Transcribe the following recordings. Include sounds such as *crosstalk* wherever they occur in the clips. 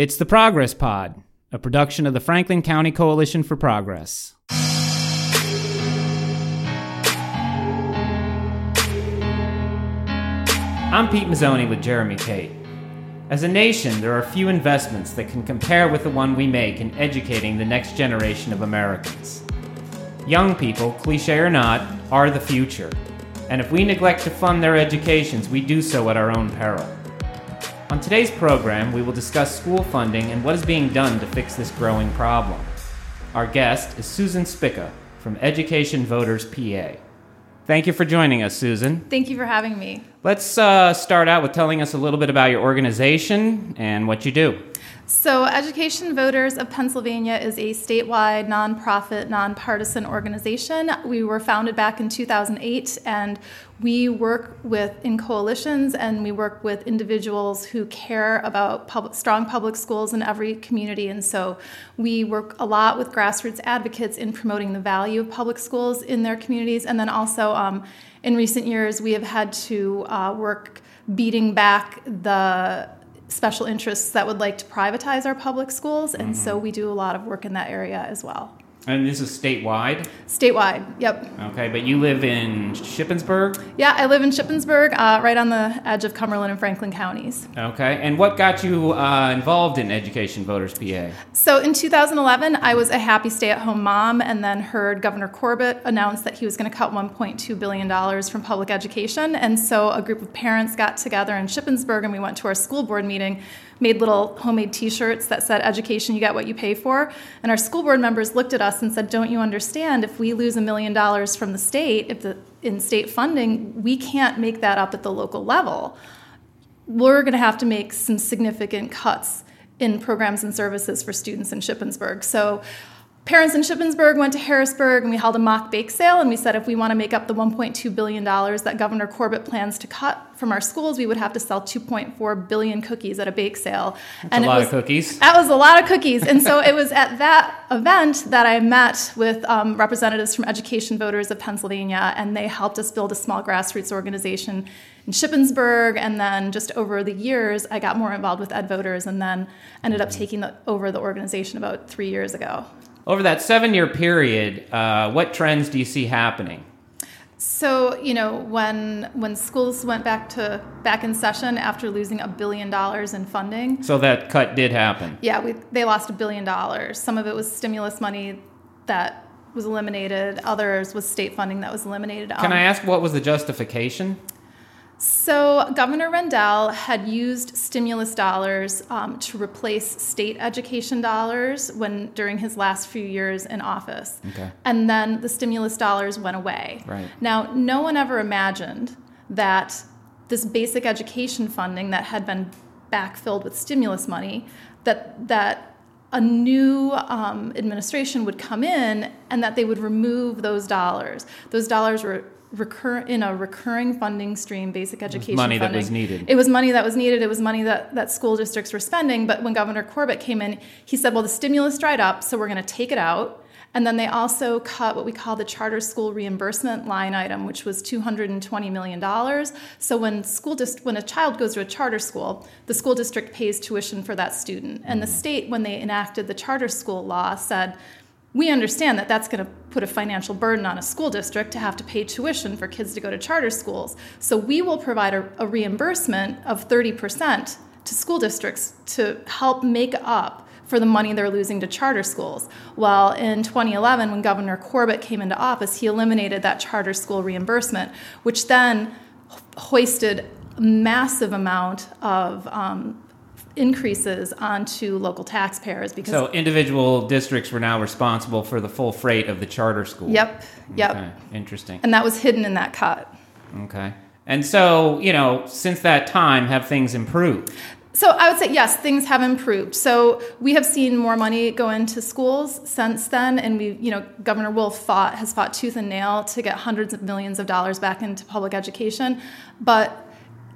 It's the Progress Pod, a production of the Franklin County Coalition for Progress. I'm Pete Mazzoni with Jeremy Tate. As a nation, there are few investments that can compare with the one we make in educating the next generation of Americans. Young people, cliche or not, are the future, and if we neglect to fund their educations, we do so at our own peril. On today's program, we will discuss school funding and what is being done to fix this growing problem. Our guest is Susan Spicka from Education Voters PA. Thank you for joining us, Susan. Thank you for having me. Let's uh, start out with telling us a little bit about your organization and what you do. So, Education Voters of Pennsylvania is a statewide, nonprofit, nonpartisan organization. We were founded back in 2008, and we work with in coalitions and we work with individuals who care about public, strong public schools in every community. And so, we work a lot with grassroots advocates in promoting the value of public schools in their communities. And then also, um, in recent years, we have had to uh, work beating back the special interests that would like to privatize our public schools, and mm-hmm. so we do a lot of work in that area as well. And this is statewide? Statewide, yep. Okay, but you live in Shippensburg? Yeah, I live in Shippensburg, uh, right on the edge of Cumberland and Franklin counties. Okay, and what got you uh, involved in Education Voters PA? So in 2011, I was a happy stay at home mom and then heard Governor Corbett announce that he was going to cut $1.2 billion from public education. And so a group of parents got together in Shippensburg and we went to our school board meeting made little homemade t-shirts that said education you get what you pay for. And our school board members looked at us and said don't you understand? If we lose a million dollars from the state if the in state funding we can't make that up at the local level. We're going to have to make some significant cuts in programs and services for students in Shippensburg. So parents in Shippensburg went to Harrisburg and we held a mock bake sale and we said if we want to make up the $1.2 billion that Governor Corbett plans to cut from our schools, we would have to sell 2.4 billion cookies at a bake sale. That's and a lot was, of cookies. That was a lot of cookies. and so it was at that event that I met with um, representatives from Education Voters of Pennsylvania and they helped us build a small grassroots organization in Shippensburg. And then just over the years, I got more involved with Ed Voters and then ended up taking the, over the organization about three years ago. Over that seven year period, uh, what trends do you see happening? So you know when when schools went back to back in session after losing a billion dollars in funding. So that cut did happen. Yeah, we, they lost a billion dollars. Some of it was stimulus money that was eliminated. Others was state funding that was eliminated. Can um, I ask what was the justification? So, Governor Rendell had used stimulus dollars um, to replace state education dollars when during his last few years in office. Okay. And then the stimulus dollars went away. Right. Now, no one ever imagined that this basic education funding that had been backfilled with stimulus money, that that a new um, administration would come in and that they would remove those dollars. Those dollars were recur in a recurring funding stream, basic education money funding. that was needed. It was money that was needed. It was money that, that school districts were spending. But when Governor Corbett came in, he said, well, the stimulus dried up, so we're going to take it out. And then they also cut what we call the charter school reimbursement line item, which was $220 million. So when school dist- when a child goes to a charter school, the school district pays tuition for that student. And the mm-hmm. state, when they enacted the charter school law, said we understand that that's going to put a financial burden on a school district to have to pay tuition for kids to go to charter schools. So we will provide a, a reimbursement of 30% to school districts to help make up for the money they're losing to charter schools. Well, in 2011, when Governor Corbett came into office, he eliminated that charter school reimbursement, which then hoisted a massive amount of um, increases onto local taxpayers because so individual districts were now responsible for the full freight of the charter school. Yep. Yep. Okay. Interesting. And that was hidden in that cut. Okay. And so, you know, since that time, have things improved? So I would say yes, things have improved. So we have seen more money go into schools since then, and we, you know, Governor Wolf fought has fought tooth and nail to get hundreds of millions of dollars back into public education, but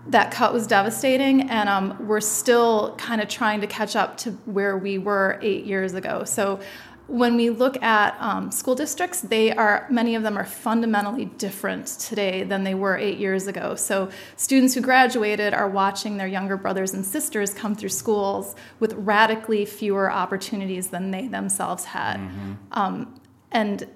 that cut was devastating, and um, we're still kind of trying to catch up to where we were eight years ago. So when we look at um, school districts, they are many of them are fundamentally different today than they were eight years ago. So students who graduated are watching their younger brothers and sisters come through schools with radically fewer opportunities than they themselves had. Mm-hmm. Um, and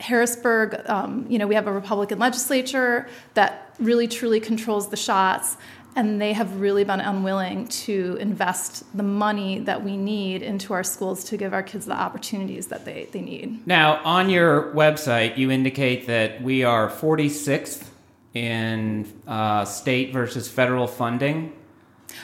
Harrisburg, um, you know, we have a Republican legislature that really truly controls the shots and they have really been unwilling to invest the money that we need into our schools to give our kids the opportunities that they, they need. Now, on your website, you indicate that we are 46th in uh, state versus federal funding.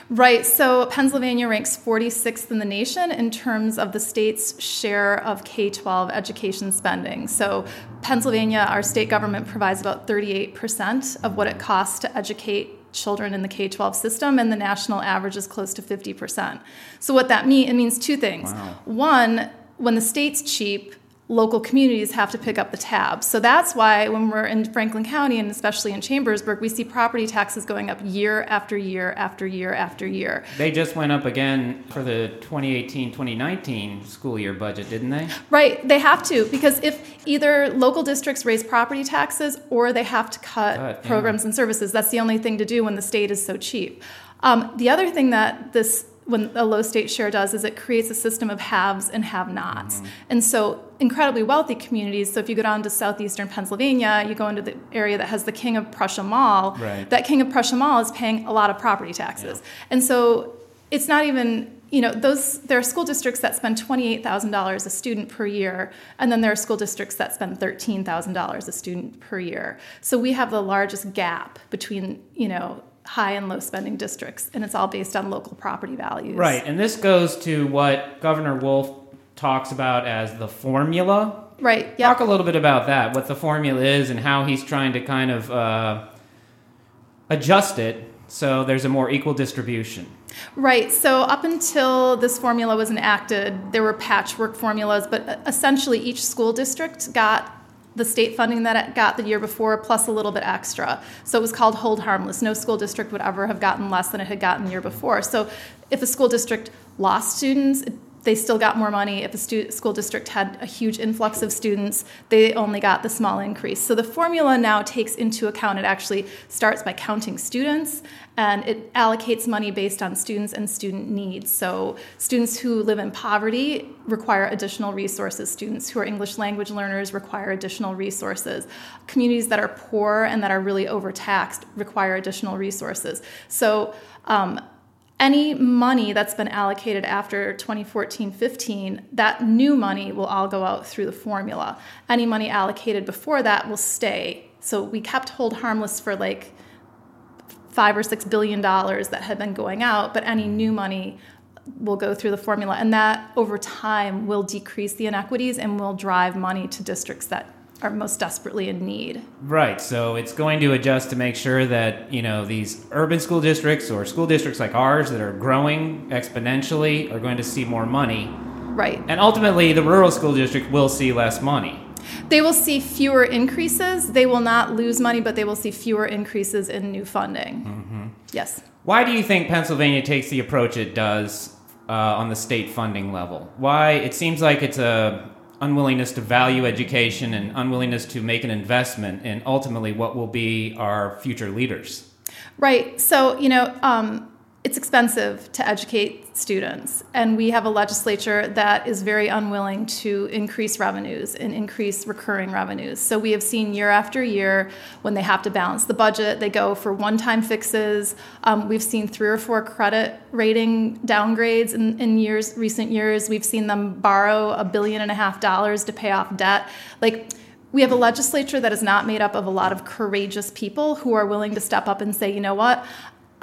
Right. So Pennsylvania ranks 46th in the nation in terms of the state's share of K 12 education spending. So, Pennsylvania, our state government provides about 38% of what it costs to educate children in the K 12 system, and the national average is close to 50%. So, what that means, it means two things. Wow. One, when the state's cheap, local communities have to pick up the tab. So that's why when we're in Franklin County and especially in Chambersburg, we see property taxes going up year after year after year after year. They just went up again for the 2018-2019 school year budget, didn't they? Right, they have to because if either local districts raise property taxes or they have to cut, cut programs yeah. and services, that's the only thing to do when the state is so cheap. Um, the other thing that this when a low state share does is it creates a system of haves and have nots. Mm-hmm. And so, incredibly wealthy communities. So, if you go down to southeastern Pennsylvania, you go into the area that has the King of Prussia Mall, right. that King of Prussia Mall is paying a lot of property taxes. Yeah. And so, it's not even you know those there are school districts that spend $28000 a student per year and then there are school districts that spend $13000 a student per year so we have the largest gap between you know high and low spending districts, and it's all based on local property values. Right, and this goes to what Governor Wolf talks about as the formula. Right. Yep. Talk a little bit about that, what the formula is, and how he's trying to kind of uh, adjust it so there's a more equal distribution. Right. So up until this formula was enacted, there were patchwork formulas, but essentially each school district got the state funding that it got the year before plus a little bit extra. So it was called hold harmless. No school district would ever have gotten less than it had gotten the year before. So if a school district lost students, they still got more money. If a stu- school district had a huge influx of students, they only got the small increase. So the formula now takes into account, it actually starts by counting students and it allocates money based on students and student needs. So students who live in poverty require additional resources. Students who are English language learners require additional resources. Communities that are poor and that are really overtaxed require additional resources. So um, any money that's been allocated after 2014 15, that new money will all go out through the formula. Any money allocated before that will stay. So we kept hold harmless for like five or six billion dollars that had been going out, but any new money will go through the formula. And that over time will decrease the inequities and will drive money to districts that are most desperately in need. Right. So it's going to adjust to make sure that, you know, these urban school districts or school districts like ours that are growing exponentially are going to see more money. Right. And ultimately the rural school district will see less money. They will see fewer increases. They will not lose money, but they will see fewer increases in new funding. Mm-hmm. Yes. Why do you think Pennsylvania takes the approach it does uh, on the state funding level? Why? It seems like it's a unwillingness to value education and unwillingness to make an investment in ultimately what will be our future leaders. Right. So, you know, um, it's expensive to educate students, and we have a legislature that is very unwilling to increase revenues and increase recurring revenues. So we have seen year after year when they have to balance the budget, they go for one time fixes. Um, we've seen three or four credit rating downgrades in, in years, recent years. We've seen them borrow a billion and a half dollars to pay off debt. Like, we have a legislature that is not made up of a lot of courageous people who are willing to step up and say, you know what,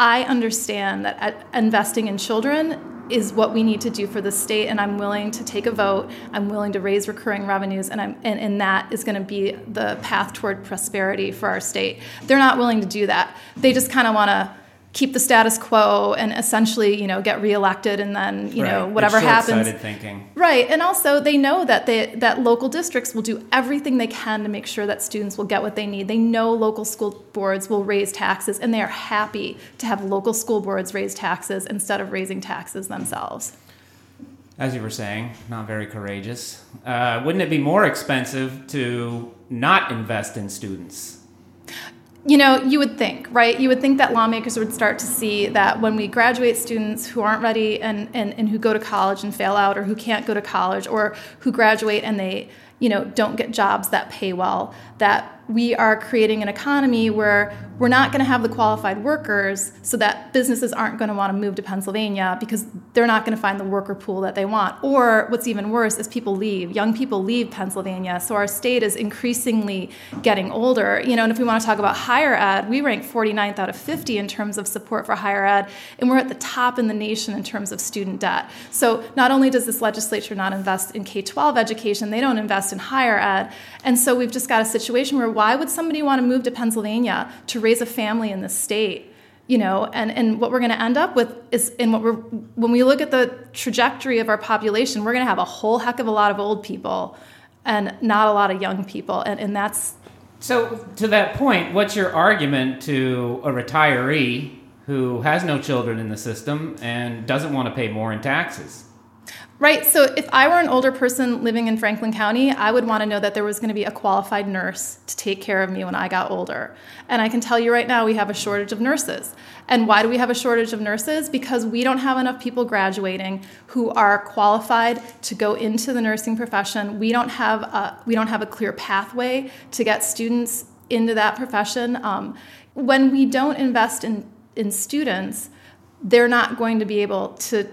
I understand that uh, investing in children is what we need to do for the state, and I'm willing to take a vote. I'm willing to raise recurring revenues, and, I'm, and, and that is going to be the path toward prosperity for our state. They're not willing to do that. They just kind of want to keep the status quo and essentially, you know, get reelected and then, you right. know, whatever it's happens. Thinking. Right. And also they know that they that local districts will do everything they can to make sure that students will get what they need. They know local school boards will raise taxes and they are happy to have local school boards raise taxes instead of raising taxes themselves. as you were saying, not very courageous. Uh, wouldn't it be more expensive to not invest in students? You know, you would think, right? You would think that lawmakers would start to see that when we graduate students who aren't ready and, and, and who go to college and fail out, or who can't go to college, or who graduate and they, you know, don't get jobs that pay well, that we are creating an economy where we're not going to have the qualified workers so that businesses aren't going to want to move to Pennsylvania because they're not going to find the worker pool that they want. Or what's even worse is people leave. Young people leave Pennsylvania. So our state is increasingly getting older. You know, and if we want to talk about higher ed, we rank 49th out of 50 in terms of support for higher ed, and we're at the top in the nation in terms of student debt. So not only does this legislature not invest in K-12 education, they don't invest in higher ed. And so we've just got a situation where why would somebody want to move to Pennsylvania to raise a family in the state? You know, and, and what we're going to end up with is in what we're when we look at the trajectory of our population, we're going to have a whole heck of a lot of old people and not a lot of young people. And, and that's so to that point, what's your argument to a retiree who has no children in the system and doesn't want to pay more in taxes? Right. So if I were an older person living in Franklin County, I would want to know that there was going to be a qualified nurse to take care of me when I got older. And I can tell you right now, we have a shortage of nurses. And why do we have a shortage of nurses? Because we don't have enough people graduating who are qualified to go into the nursing profession. We don't have a, we don't have a clear pathway to get students into that profession. Um, when we don't invest in, in students, they're not going to be able to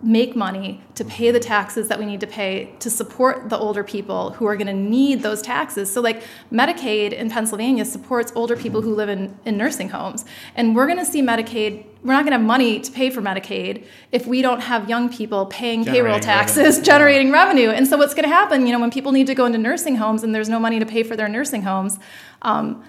make money to pay the taxes that we need to pay to support the older people who are going to need those taxes. So, like Medicaid in Pennsylvania supports older people who live in, in nursing homes. And we're going to see Medicaid, we're not going to have money to pay for Medicaid if we don't have young people paying generating payroll taxes, revenue. *laughs* generating revenue. And so, what's going to happen, you know, when people need to go into nursing homes and there's no money to pay for their nursing homes, um,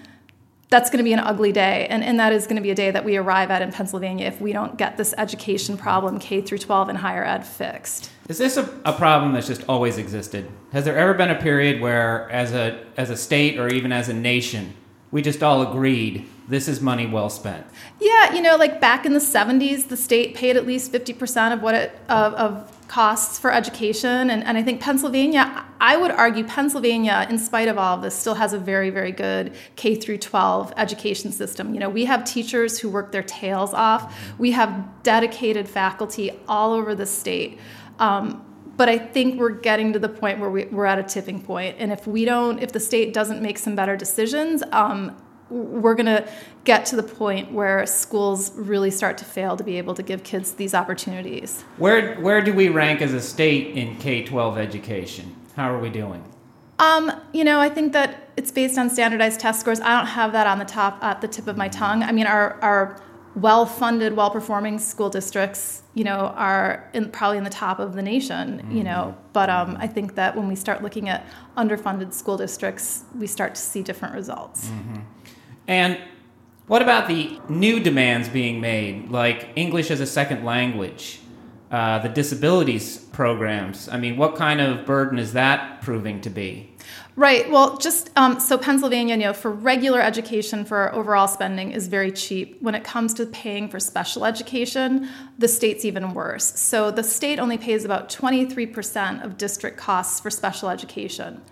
that's going to be an ugly day and, and that is going to be a day that we arrive at in pennsylvania if we don't get this education problem k through 12 and higher ed fixed is this a, a, problem that's just always existed has there ever been a period where as a as a state or even as a nation we just all agreed this is money well spent. Yeah, you know, like back in the 70s, the state paid at least 50% of what it of, of costs for education. And, and I think Pennsylvania, I would argue Pennsylvania, in spite of all of this, still has a very, very good K through 12 education system. You know, we have teachers who work their tails off. We have dedicated faculty all over the state. Um, but I think we're getting to the point where we, are at a tipping point. And if we don't, if the state doesn't make some better decisions, um, we're going to get to the point where schools really start to fail to be able to give kids these opportunities. Where where do we rank as a state in K twelve education? How are we doing? Um, you know, I think that it's based on standardized test scores. I don't have that on the top at the tip of my tongue. I mean, our our well-funded, well-performing school districts, you know, are in, probably in the top of the nation. Mm-hmm. You know, mm-hmm. but um, I think that when we start looking at underfunded school districts, we start to see different results. Mm-hmm. And what about the new demands being made, like English as a second language, uh, the disabilities programs? I mean, what kind of burden is that proving to be? Right. Well, just um, so Pennsylvania, you know, for regular education, for overall spending is very cheap. When it comes to paying for special education, the state's even worse. So the state only pays about 23% of district costs for special education.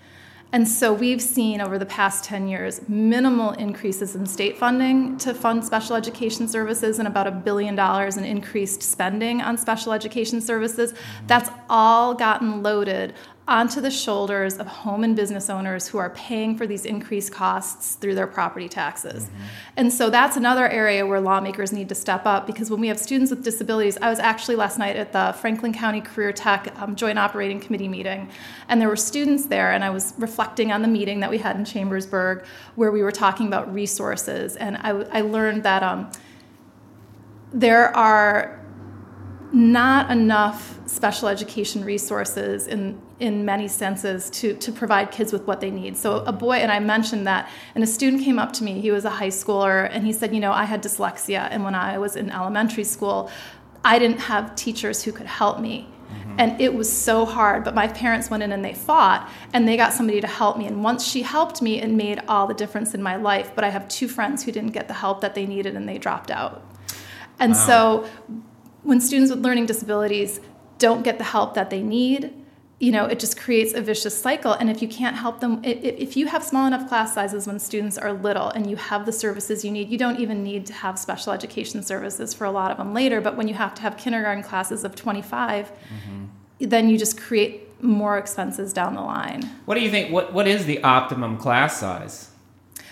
And so we've seen over the past 10 years minimal increases in state funding to fund special education services and about a billion dollars in increased spending on special education services. That's all gotten loaded onto the shoulders of home and business owners who are paying for these increased costs through their property taxes. Mm-hmm. And so that's another area where lawmakers need to step up because when we have students with disabilities, I was actually last night at the Franklin County Career Tech um, Joint Operating Committee meeting, and there were students there, and I was reflecting on the meeting that we had in Chambersburg where we were talking about resources, and I, I learned that um, there are not enough special education resources in in many senses to, to provide kids with what they need. So a boy, and I mentioned that, and a student came up to me, he was a high schooler, and he said, you know, I had dyslexia, and when I was in elementary school, I didn't have teachers who could help me. Mm-hmm. And it was so hard, but my parents went in and they fought, and they got somebody to help me. And once she helped me, it made all the difference in my life. But I have two friends who didn't get the help that they needed, and they dropped out. And wow. so when students with learning disabilities don't get the help that they need you know it just creates a vicious cycle. And if you can't help them if you have small enough class sizes when students are little and you have the services you need you don't even need to have special education services for a lot of them later. But when you have to have kindergarten classes of 25 mm-hmm. then you just create more expenses down the line. What do you think what, what is the optimum class size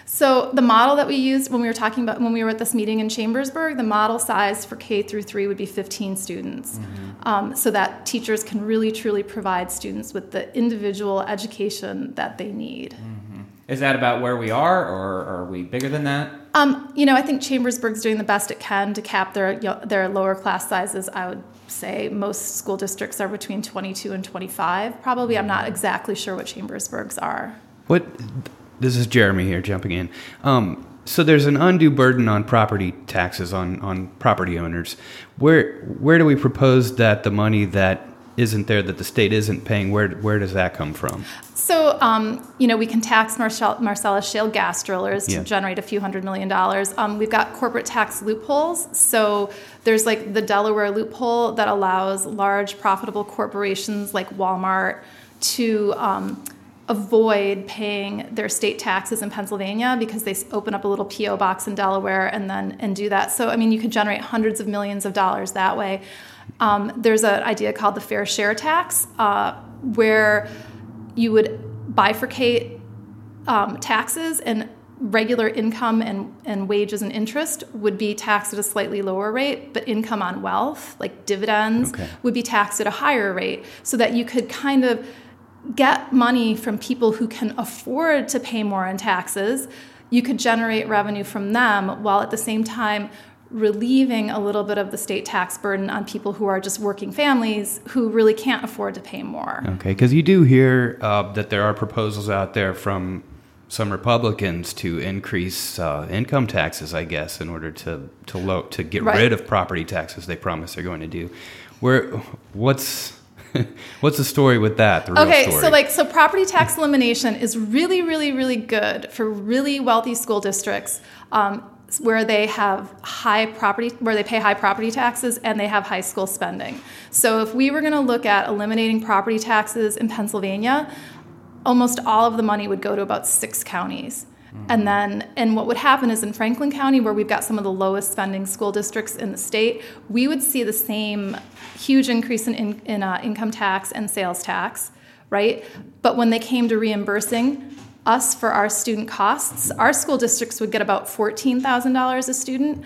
so the model that we used when we were talking about when we were at this meeting in Chambersburg, the model size for K through three would be 15 students, mm-hmm. um, so that teachers can really truly provide students with the individual education that they need. Mm-hmm. Is that about where we are, or are we bigger than that? Um, you know, I think Chambersburg's doing the best it can to cap their their lower class sizes. I would say most school districts are between 22 and 25. Probably, I'm not exactly sure what Chambersburg's are. What this is Jeremy here jumping in. Um, so there's an undue burden on property taxes on, on property owners. Where where do we propose that the money that isn't there that the state isn't paying where where does that come from? So um, you know we can tax Marcell- Marcellus shale gas drillers to yeah. generate a few hundred million dollars. Um, we've got corporate tax loopholes. So there's like the Delaware loophole that allows large profitable corporations like Walmart to um, avoid paying their state taxes in Pennsylvania because they open up a little PO box in Delaware and then and do that. So I mean, you could generate hundreds of millions of dollars that way. Um, there's an idea called the fair share tax, uh, where you would bifurcate um, taxes and regular income and, and wages and interest would be taxed at a slightly lower rate, but income on wealth, like dividends, okay. would be taxed at a higher rate, so that you could kind of get money from people who can afford to pay more in taxes, you could generate revenue from them while at the same time relieving a little bit of the state tax burden on people who are just working families who really can't afford to pay more. Okay, because you do hear uh, that there are proposals out there from some Republicans to increase uh, income taxes, I guess, in order to to low, to get right. rid of property taxes they promise they're going to do. Where what's *laughs* What's the story with that? okay, so like so property tax elimination is really, really, really good for really wealthy school districts. Um, where they have high property where they pay high property taxes and they have high school spending. So if we were going to look at eliminating property taxes in Pennsylvania, almost all of the money would go to about 6 counties. And then, and what would happen is in Franklin County, where we've got some of the lowest spending school districts in the state, we would see the same huge increase in, in, in uh, income tax and sales tax, right? But when they came to reimbursing us for our student costs, our school districts would get about $14,000 a student.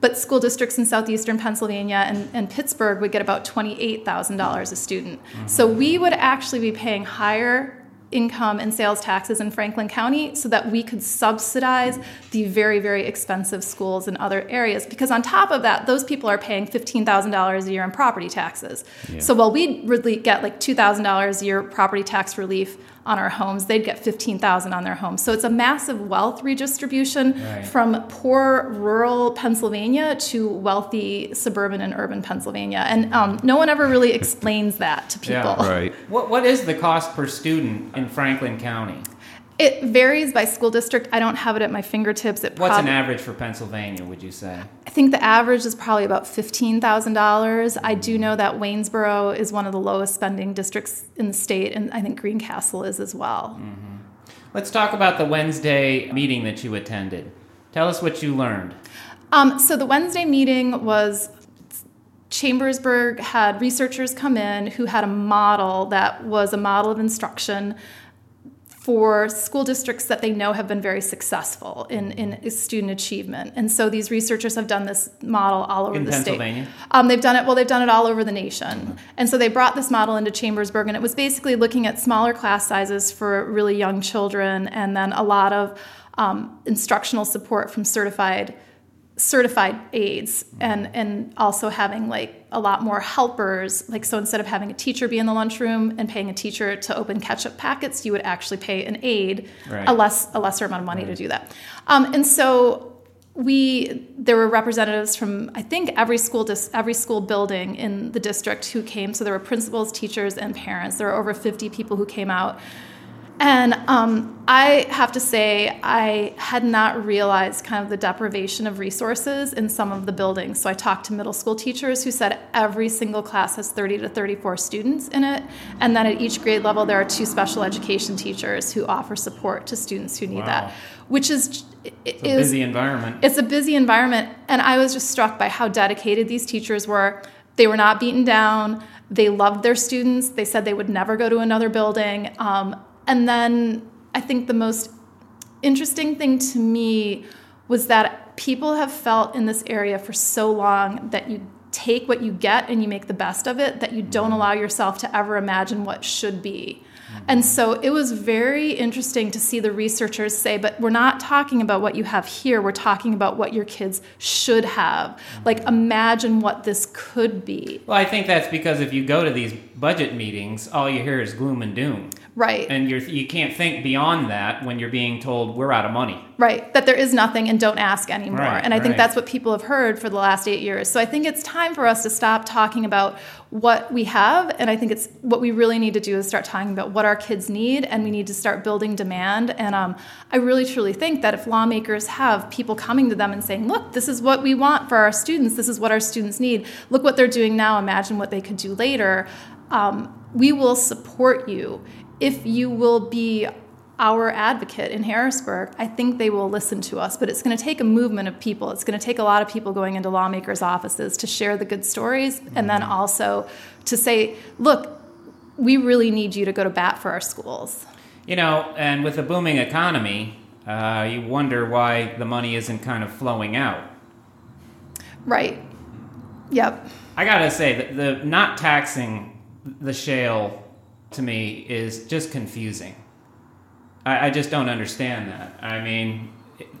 But school districts in southeastern Pennsylvania and, and Pittsburgh would get about $28,000 a student. Mm-hmm. So we would actually be paying higher income and sales taxes in Franklin County so that we could subsidize the very, very expensive schools in other areas. Because on top of that, those people are paying $15,000 a year in property taxes. Yeah. So while we really get like $2,000 a year property tax relief on our homes, they'd get 15,000 on their homes. So it's a massive wealth redistribution right. from poor rural Pennsylvania to wealthy suburban and urban Pennsylvania. And um, no one ever really explains that to people. Yeah, right. What, what is the cost per student in Franklin County? It varies by school district. I don't have it at my fingertips. It What's prob- an average for Pennsylvania, would you say? I think the average is probably about $15,000. I do know that Waynesboro is one of the lowest spending districts in the state, and I think Greencastle is as well. Mm-hmm. Let's talk about the Wednesday meeting that you attended. Tell us what you learned. Um, so, the Wednesday meeting was Chambersburg had researchers come in who had a model that was a model of instruction for school districts that they know have been very successful in, in student achievement. And so these researchers have done this model all over in the state. Um, they've done it, well, they've done it all over the nation. And so they brought this model into Chambersburg, and it was basically looking at smaller class sizes for really young children and then a lot of um, instructional support from certified certified aides and and also having like a lot more helpers like so instead of having a teacher be in the lunchroom and paying a teacher to open ketchup packets you would actually pay an aide right. a less a lesser amount of money right. to do that um, and so we there were representatives from I think every school dis, every school building in the district who came. So there were principals, teachers, and parents. There were over 50 people who came out, And um, I have to say, I had not realized kind of the deprivation of resources in some of the buildings. So I talked to middle school teachers who said every single class has 30 to 34 students in it. And then at each grade level, there are two special education teachers who offer support to students who need wow. that, which is. It's a is, busy environment. It's a busy environment. And I was just struck by how dedicated these teachers were. They were not beaten down. They loved their students. They said they would never go to another building. Um, and then I think the most interesting thing to me was that people have felt in this area for so long that you take what you get and you make the best of it, that you don't allow yourself to ever imagine what should be. And so it was very interesting to see the researchers say, but we're not talking about what you have here, we're talking about what your kids should have. Mm-hmm. Like, imagine what this could be. Well, I think that's because if you go to these budget meetings, all you hear is gloom and doom. Right. And you're, you can't think beyond that when you're being told we're out of money. Right. That there is nothing and don't ask anymore. Right, and I right. think that's what people have heard for the last eight years. So I think it's time for us to stop talking about what we have. And I think it's what we really need to do is start talking about what our kids need and we need to start building demand. And um, I really truly think that if lawmakers have people coming to them and saying, look, this is what we want for our students, this is what our students need, look what they're doing now, imagine what they could do later. Um, we will support you if you will be our advocate in Harrisburg, I think they will listen to us. But it's going to take a movement of people. It's going to take a lot of people going into lawmakers' offices to share the good stories and then also to say, look, we really need you to go to bat for our schools. You know, and with a booming economy, uh, you wonder why the money isn't kind of flowing out. Right. Yep. I gotta say that the not taxing the shale to me is just confusing. I, I just don't understand that. I mean,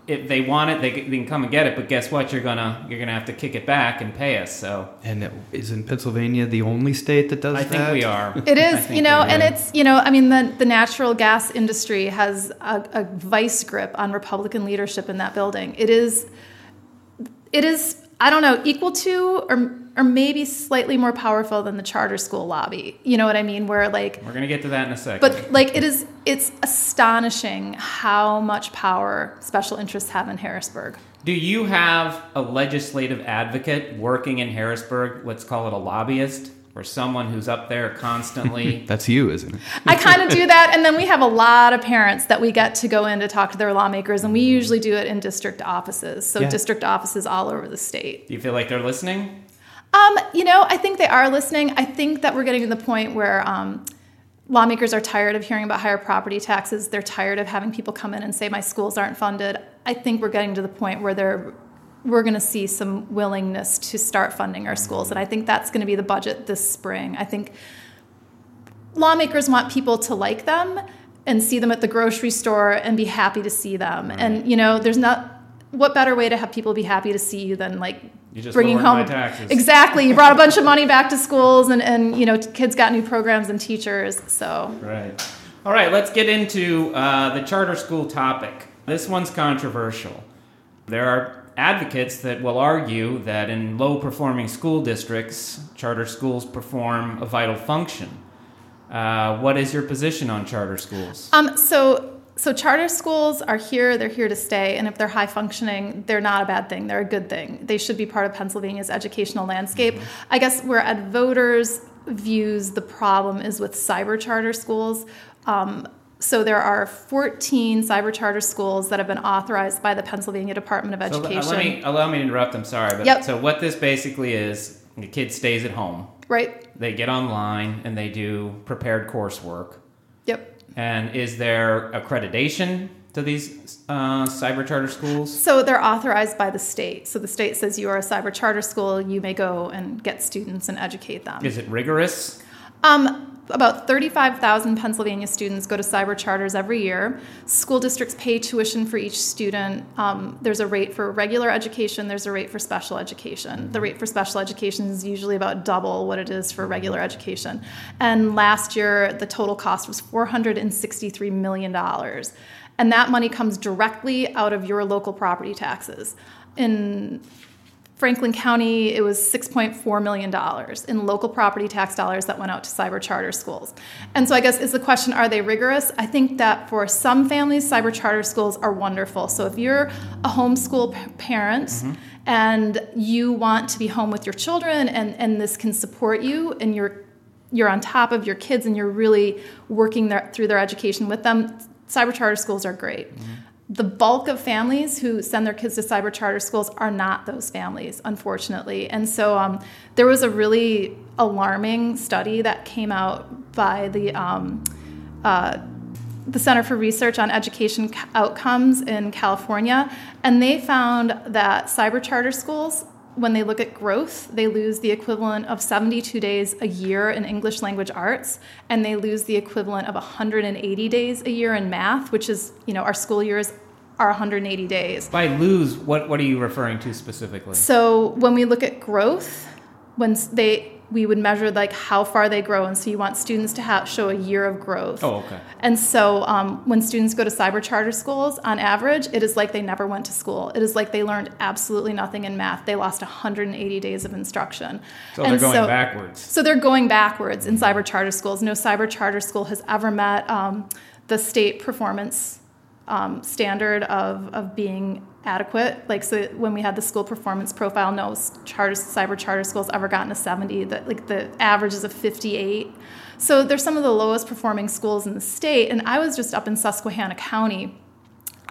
if they want it, they, they, can come and get it. But guess what? You're gonna you're gonna have to kick it back and pay us. So and it, is in Pennsylvania the only state that does that? I that? think we are. *laughs* It is, you know, and it's you know, I mean, the the natural gas industry has a, a vice grip on Republican leadership in that building. It is, it is I don't know, equal to or or maybe slightly more powerful than the charter school lobby. You know what I mean? Where like We're going to get to that in a second. But like it is it's astonishing how much power special interests have in Harrisburg. Do you have a legislative advocate working in Harrisburg, let's call it a lobbyist? Or someone who's up there constantly. *laughs* That's you, isn't it? I kind of do that. And then we have a lot of parents that we get to go in to talk to their lawmakers, and we usually do it in district offices. So, yeah. district offices all over the state. Do you feel like they're listening? Um, you know, I think they are listening. I think that we're getting to the point where um, lawmakers are tired of hearing about higher property taxes. They're tired of having people come in and say, my schools aren't funded. I think we're getting to the point where they're we're going to see some willingness to start funding our schools. And I think that's going to be the budget this spring. I think lawmakers want people to like them and see them at the grocery store and be happy to see them. Right. And, you know, there's not what better way to have people be happy to see you than like bringing home exactly you brought a bunch of money back to schools and, and you know kids got new programs and teachers so right all right let's get into uh, the charter school topic this one's controversial there are advocates that will argue that in low performing school districts, charter schools perform a vital function. Uh, what is your position on charter schools? Um, so, so charter schools are here; they're here to stay, and if they're high functioning, they're not a bad thing. They're a good thing. They should be part of Pennsylvania's educational landscape. Mm-hmm. I guess where Ed Voters views the problem is with cyber charter schools. Um, so there are 14 cyber charter schools that have been authorized by the Pennsylvania Department of Education. So let me allow me to interrupt. I'm sorry, but yep. so what this basically is, the kid stays at home. Right. They get online and they do prepared coursework. Yep. And is there accreditation to these uh, cyber charter schools? So they're authorized by the state. So the state says you are a cyber charter school. You may go and get students and educate them. Is it rigorous? Um, about 35,000 Pennsylvania students go to cyber charters every year. School districts pay tuition for each student. Um, there's a rate for regular education, there's a rate for special education. The rate for special education is usually about double what it is for regular education. And last year, the total cost was $463 million. And that money comes directly out of your local property taxes. In Franklin County, it was $6.4 million in local property tax dollars that went out to cyber charter schools. And so, I guess, is the question are they rigorous? I think that for some families, cyber charter schools are wonderful. So, if you're a homeschool p- parent mm-hmm. and you want to be home with your children and, and this can support you and you're you're on top of your kids and you're really working their, through their education with them, cyber charter schools are great. Mm-hmm the bulk of families who send their kids to cyber charter schools are not those families, unfortunately. And so um, there was a really alarming study that came out by the um, uh, the Center for Research on Education Outcomes in California, and they found that cyber charter schools when they look at growth, they lose the equivalent of 72 days a year in English language arts, and they lose the equivalent of 180 days a year in math, which is, you know, our school years are 180 days. By lose, what, what are you referring to specifically? So when we look at growth, when they we would measure like how far they grow and so you want students to have show a year of growth. Oh okay. And so um, when students go to cyber charter schools on average it is like they never went to school. It is like they learned absolutely nothing in math. They lost 180 days of instruction. So and they're going so, backwards. So they're going backwards in cyber charter schools. No cyber charter school has ever met um, the state performance um, standard of, of being adequate. Like so when we had the school performance profile, no charter cyber charter schools ever gotten a 70. That like the average is a 58. So they're some of the lowest performing schools in the state. And I was just up in Susquehanna County,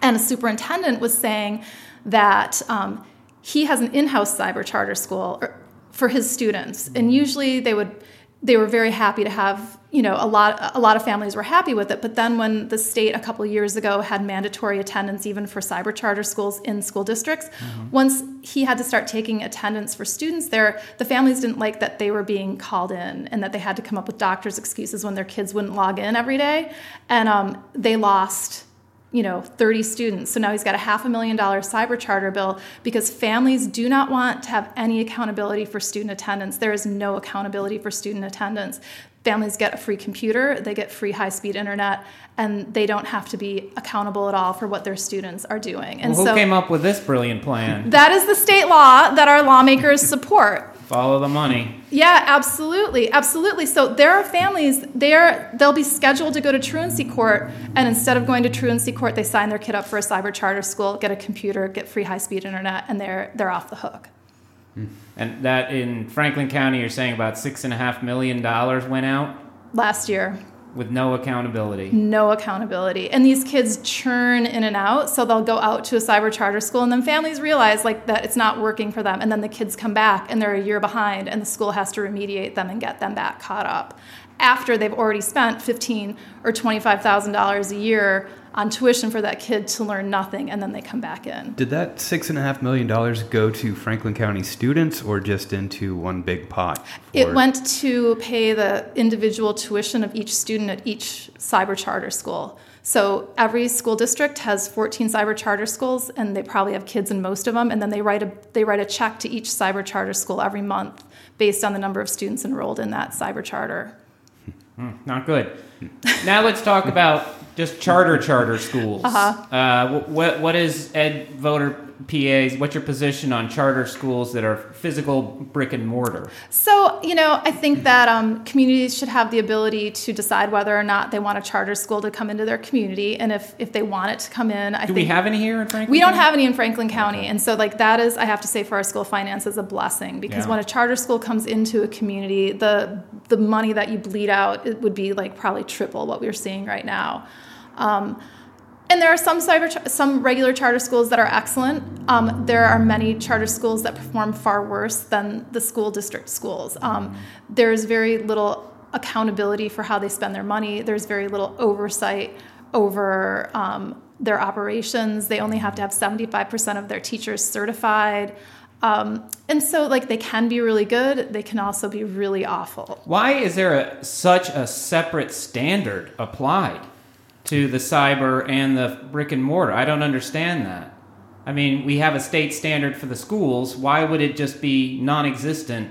and a superintendent was saying that um, he has an in-house cyber charter school er, for his students, and usually they would they were very happy to have you know a lot a lot of families were happy with it but then when the state a couple years ago had mandatory attendance even for cyber charter schools in school districts mm-hmm. once he had to start taking attendance for students there the families didn't like that they were being called in and that they had to come up with doctor's excuses when their kids wouldn't log in every day and um, they lost you know 30 students. So now he's got a half a million dollar cyber charter bill because families do not want to have any accountability for student attendance. There is no accountability for student attendance. Families get a free computer they get free high speed internet and they don't have to be accountable at all for what their students are doing. And well, who so, came up with this brilliant plan? That is the state law that our lawmakers support follow the money. Yeah, absolutely, absolutely. So there are families there; they'll be scheduled to go to truancy court, and instead of going to truancy court, they sign their kid up for a cyber charter school, get a computer, get free high speed internet, and they're they're off the hook. Hmm. And that in Franklin County, you're saying about six and a half million dollars went out last year with no accountability. No accountability. And these kids churn in and out, so they'll go out to a cyber charter school and then families realize like that it's not working for them and then the kids come back and they're a year behind and the school has to remediate them and get them back caught up after they've already spent 15 or $25,000 a year on tuition for that kid to learn nothing and then they come back in. Did that six and a half million dollars go to Franklin County students or just into one big pot? It went to pay the individual tuition of each student at each cyber charter school. So every school district has 14 cyber charter schools and they probably have kids in most of them and then they write a they write a check to each cyber charter school every month based on the number of students enrolled in that cyber charter. Hmm, not good. now let's talk about just charter charter schools. Uh-huh. Uh, what what is Ed Voter PA's? What's your position on charter schools that are physical brick and mortar? So you know, I think that um, communities should have the ability to decide whether or not they want a charter school to come into their community, and if if they want it to come in, I do think we have any here in Franklin? We don't have any in Franklin County, and so like that is, I have to say, for our school finance is a blessing because yeah. when a charter school comes into a community, the the money that you bleed out it would be like probably triple what we're seeing right now. Um, and there are some cyber, some regular charter schools that are excellent. Um, there are many charter schools that perform far worse than the school district schools. Um, there's very little accountability for how they spend their money. There's very little oversight over um, their operations. They only have to have 75% of their teachers certified. Um, and so, like, they can be really good. They can also be really awful. Why is there a, such a separate standard applied? To the cyber and the brick and mortar. I don't understand that. I mean, we have a state standard for the schools. Why would it just be non existent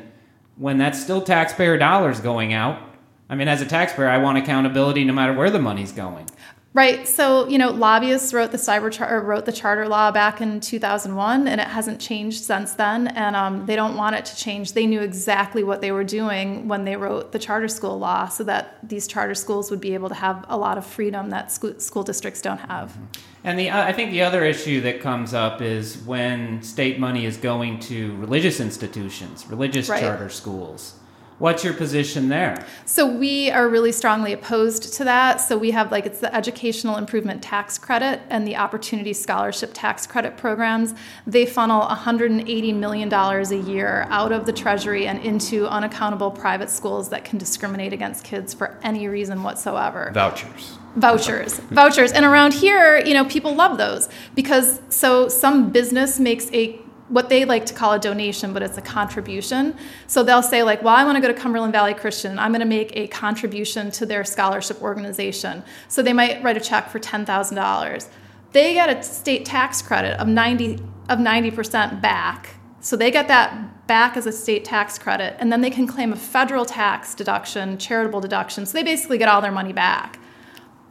when that's still taxpayer dollars going out? I mean, as a taxpayer, I want accountability no matter where the money's going. Right. So, you know, lobbyists wrote the cyber char- wrote the charter law back in 2001, and it hasn't changed since then. And um, they don't want it to change. They knew exactly what they were doing when they wrote the charter school law, so that these charter schools would be able to have a lot of freedom that school, school districts don't have. And the I think the other issue that comes up is when state money is going to religious institutions, religious Right. charter schools. What's your position there? So we are really strongly opposed to that. So we have like it's the Educational Improvement Tax Credit and the Opportunity Scholarship Tax Credit programs. They funnel 180 million dollars a year out of the Treasury and into unaccountable private schools that can discriminate against kids for any reason whatsoever Vouchers. vouchers vouchers and around here you know people love those because so some business makes a what they like to call a donation but it's a contribution. So they'll say like well i want to go to cumberland valley christian. I'm going to make a contribution to their scholarship organization. So they might write a check for $10000 they get a state tax credit of 90 of 90% back. So they get that back as a state tax credit and then they can claim a federal tax deduction charitable deduction. So they basically get all their money back.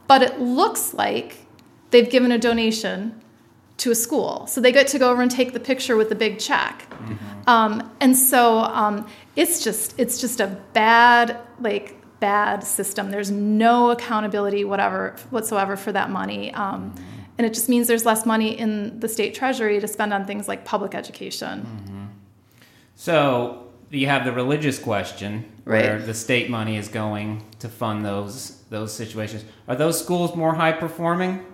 But it looks like they've given a donation to a school. So they get to go over and take the picture with the big check. Um, and so um, it's just it's just a bad like bad system. There's no accountability whatever whatsoever for that money. Um, and it just means there's less money in the state treasury to spend on things like public education. So you have the religious question where the state money is going to fund those those situations. Are those schools more high performing?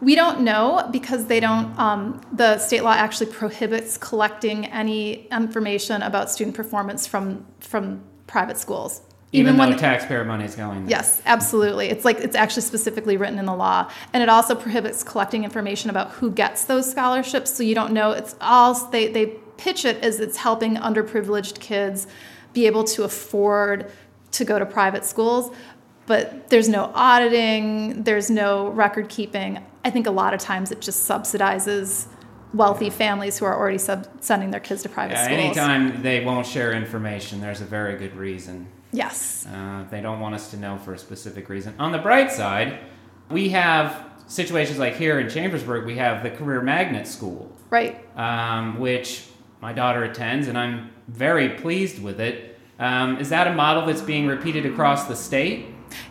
We don't know because they don't. Um, the state law actually prohibits collecting any information about student performance from from private schools. Even, though when taxpayer money is going there. yes, absolutely. It's like it's actually specifically written in the law, and it also prohibits collecting information about who gets those scholarships. So you don't know. It's all they they pitch it as it's helping underprivileged kids be able to afford to go to private schools but there's no auditing, there's no record keeping. I think a lot of times it just subsidizes wealthy families who are already sub- sending their kids to private Yeah, schools. anytime they won't share information, there's a very good reason. Yes. Uh, they don't want us to know for a specific reason. On the bright side, we have situations like here in Chambersburg, we have the Career Magnet School, Right. um, which my daughter attends, and I'm very pleased with it. Um, is that a model that's being repeated across the state?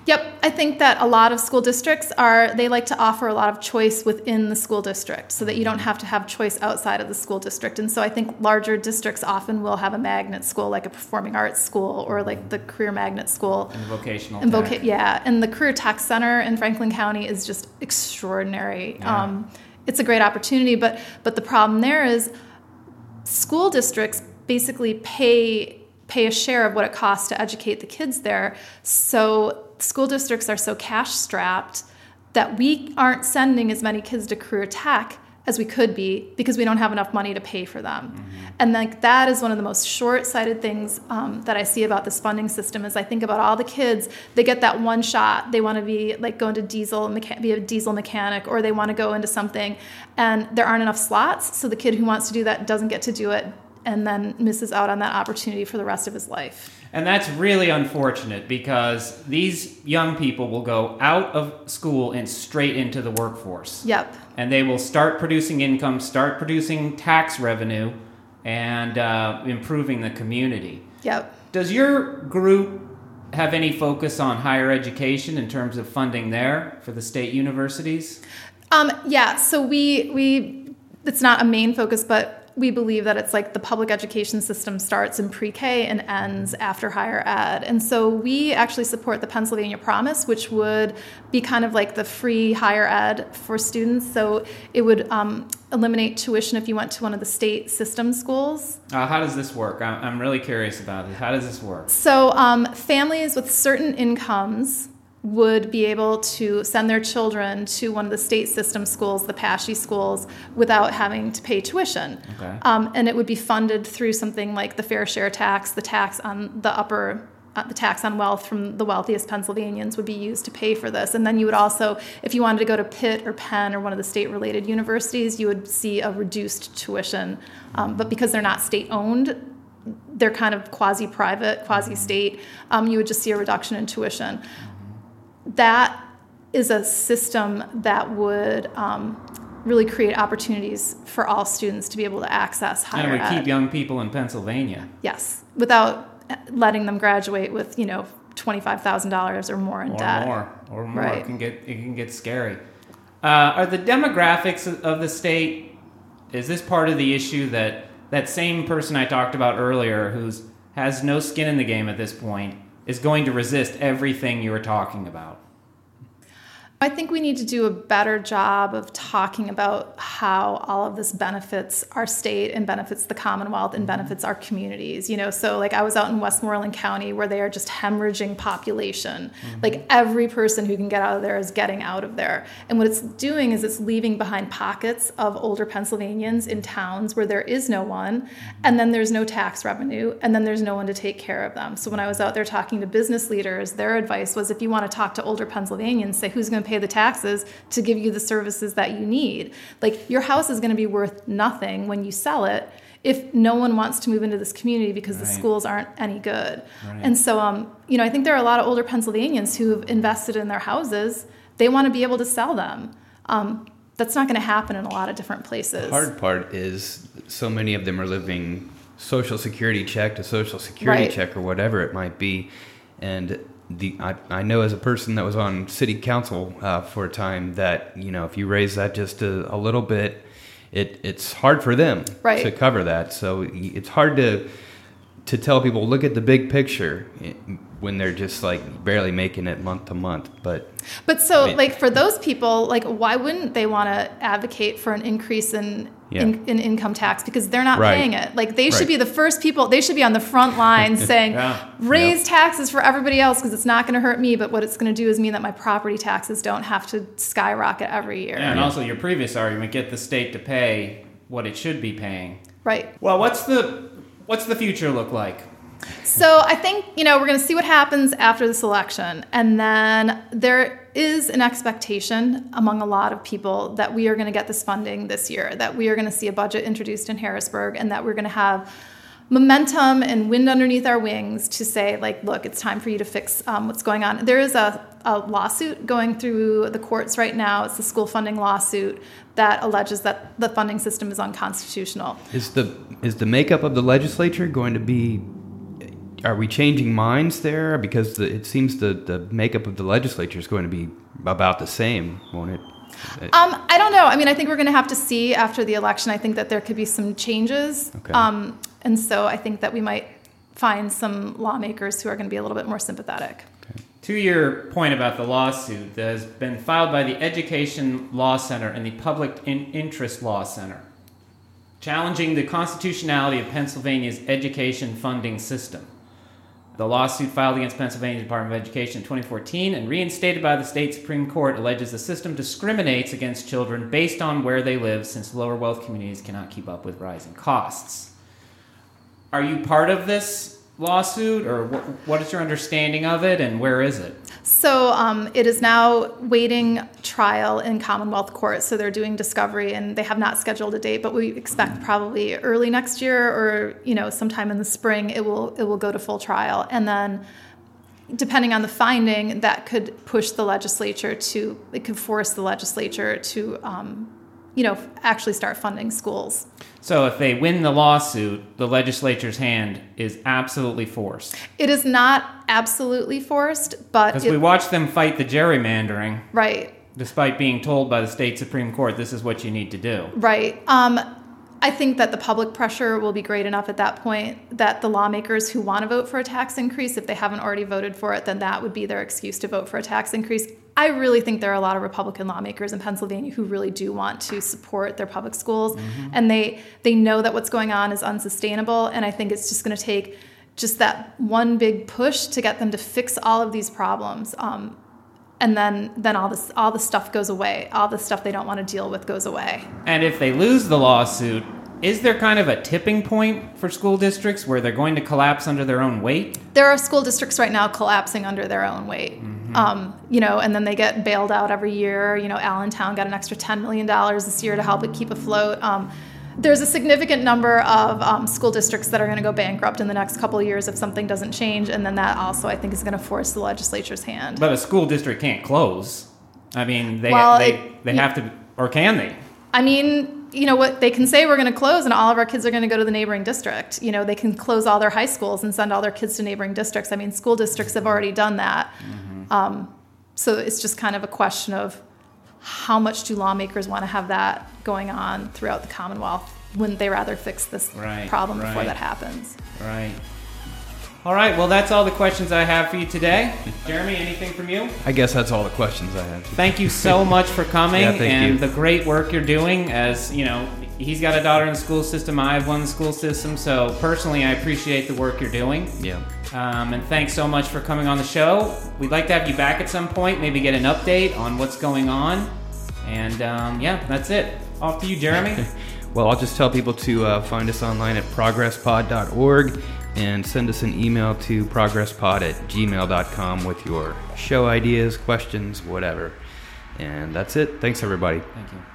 Yep. I think that a lot of school districts are, they like to offer a lot of choice within the school district so that you don't have to have choice outside of the school district. And so I think larger districts often will have a magnet school, like a performing arts school or like the career magnet school. And vocational And voca- yeah, and the Career Tech Center in Franklin County is just extraordinary. Yeah. Um, it's a great opportunity, but but the problem there is school districts basically pay pay a share of what it costs to educate the kids there. So school districts are so cash strapped that we aren't sending as many kids to career tech as we could be because we don't have enough money to pay for them. And like that is one of the most short-sighted things um, that I see about this funding system. Is I think about all the kids, they get that one shot. They want to be like go into diesel, mecha- be a diesel mechanic, or they want to go into something, and there aren't enough slots. So the kid who wants to do that doesn't get to do it, and then misses out on that opportunity for the rest of his life. And that's really unfortunate because these young people will go out of school and straight into the workforce. Yep. And they will start producing income, start producing tax revenue, and uh, improving the community. Yep. Does your group have any focus on higher education in terms of funding there for the state universities? Um, yeah, so we we it's not a main focus, but we believe that it's like the public education system starts in pre-K and ends after higher ed. And so we actually support the Pennsylvania Promise, which would be kind of like the free higher ed for students. So it would um, eliminate tuition if you went to one of the state system schools. Uh, how does this work? I'm, I'm really curious about this. How does this work? So um, families with certain incomes would be able to send their children to one of the state system schools, the PASSHE schools, without having to pay tuition. Okay. Um, and it would be funded through something like the fair share tax, the tax on the upper. Uh, the tax on wealth from the wealthiest Pennsylvanians would be used to pay for this. And then you would also, if you wanted to go to Pitt or Penn or one of the state related universities, you would see a reduced tuition. Um, but because they're not state owned, they're kind of quasi private, quasi state, um, you would just see a reduction in tuition. That is a system that would um, really create opportunities for all students to be able to access higher and we ed. keep young people in Pennsylvania. Yes, without letting them graduate with you know twenty five thousand dollars or more in debt. or debt. more, or more. Right. It can get it can get scary. Uh, are the demographics of- of the state? Is this part of the issue that that same person I talked about earlier, who's has no skin in the game at this point, is going to resist everything you are talking about? I think we need to do a better job of talking about how all of this benefits our state and benefits the Commonwealth and mm-hmm. benefits our communities. You know, so like I was out in Westmoreland County where they are just hemorrhaging population. Mm-hmm. Like every person who can get out of there is getting out of there. And what it's doing is it's leaving behind pockets of older Pennsylvanians in towns where there is no one, mm-hmm. and then there's no tax revenue, and then there's no one to take care of them. So when I was out there talking to business leaders, their advice was if you want to talk to older Pennsylvanians, say who's going to pay the taxes to give you the services that you need. Like your house is going to be worth nothing when you sell it if no one wants to move into this community because the schools aren't any good. Right. And so, um, you know, I think there are a lot of older Pennsylvanians who have invested in their houses. They want to be able to sell them. Um, that's not going to happen in a lot of different places. The hard part is so many of them are living social security check to social security Right. check or whatever it might be and the I, I know as a person that was on city council uh, for a time that you know if you raise that just a, a little bit it it's hard for them Right. to cover that so it's hard to to tell people look at the big picture eh, when they're just like barely making it month to month but But so, Right. like, for those people, like, why wouldn't they want to advocate for an increase in, Yeah. in in income tax because they're not Right. paying it? Like, they should be the first people. They should be on the front line *laughs* saying, Yeah. raise taxes for everybody else because it's not going to hurt me. But what it's going to do is mean that my property taxes don't have to skyrocket every year. Yeah, and also your previous argument: get the state to pay what it should be paying. Right. Well, what's the what's the future look like? So I think, you know, we're going to see what happens after this election. And then there is an expectation among a lot of people that we are going to get this funding this year, that we are going to see a budget introduced in Harrisburg, and that we're going to have momentum and wind underneath our wings to say, like, look, it's time for you to fix um, what's going on. There is a, a lawsuit going through the courts right now. It's the school funding lawsuit that alleges that the funding system is unconstitutional. Is the is the makeup of the legislature going to be? Are we changing minds there? Because the, it seems the the makeup of the legislature is going to be about the same, won't it? Um, I don't know. I mean, I think we're going to have to see after the election. I think that there could be some changes. Okay. Um, and so I think that we might find some lawmakers who are going to be a little bit more sympathetic. To your point about the lawsuit that has been filed by the Education Law Center and the Public In- Interest Law Center, challenging the constitutionality of Pennsylvania's education funding system. The lawsuit filed against Pennsylvania Department of Education in 2014 and reinstated by the state Supreme Court alleges the system discriminates against children based on where they live since lower wealth communities cannot keep up with rising costs. Are you part of this lawsuit, or wh- what is your understanding of it, and where is it? So um, it is now waiting trial in Commonwealth Court. So they're doing discovery, and they have not scheduled a date, but we expect probably early next year or you know sometime in the spring it will it will go to full trial, and then depending on the finding, that could push the legislature to it could force the legislature to um, you know actually start funding schools. So, if they win the lawsuit, the legislature's hand is absolutely forced. It is not absolutely forced, but Because we watched them fight the gerrymandering, right. despite being told by the state Supreme Court this is what you need to do. Right. Um, I think that the public pressure will be great enough at that point that the lawmakers who want to vote for a tax increase, if they haven't already voted for it, then that would be their excuse to vote for a tax increase. I really think there are a lot of Republican lawmakers in Pennsylvania who really do want to support their public schools, and they they know that what's going on is unsustainable. And I think it's just going to take just that one big push to get them to fix all of these problems. Um, and then, then all this, all the stuff goes away. All the stuff they don't want to deal with goes away. And if they lose the lawsuit, is there kind of a tipping point for school districts where they're going to collapse under their own weight? there are school districts right now collapsing under their own weight. Um, you know, and then they get bailed out every year. You know, Allentown got an extra $10 million this year to help it keep afloat. Um, there's a significant number of um, school districts that are going to go bankrupt in the next couple of years if something doesn't change. And then that also, I think, is going to force the legislature's hand. But a school district can't close. I mean, they Well, they, it- they have to, or can they? I mean, you know what they can say we're going to close and all of our kids are going to go to the neighboring district. You know, they can close all their high schools and send all their kids to neighboring districts. I mean, school districts have already done that. Um, so it's just kind of a question of how much do lawmakers want to have that going on throughout the Commonwealth? Wouldn't they rather fix this Right, problem before that happens? Right. All right. Well, that's all the questions I have for you today. *laughs* Jeremy, anything from you? I guess that's all the questions I have. Thank you so *laughs* much for coming Yeah, thank and you. the great work you're doing. As you know, he's got a daughter in the school system. I have one in the school system. So personally, I appreciate the work you're doing. Yeah. Um, and thanks so much for coming on the show. We'd like to have you back at some point, maybe get an update on what's going on. And um, yeah, that's it. Off to you, Jeremy. *laughs* Well, I'll just tell people to uh, find us online at progresspod.org and send us an email to progresspod at gmail.com with your show ideas, questions, whatever. And that's it. Thanks, everybody. Thank you.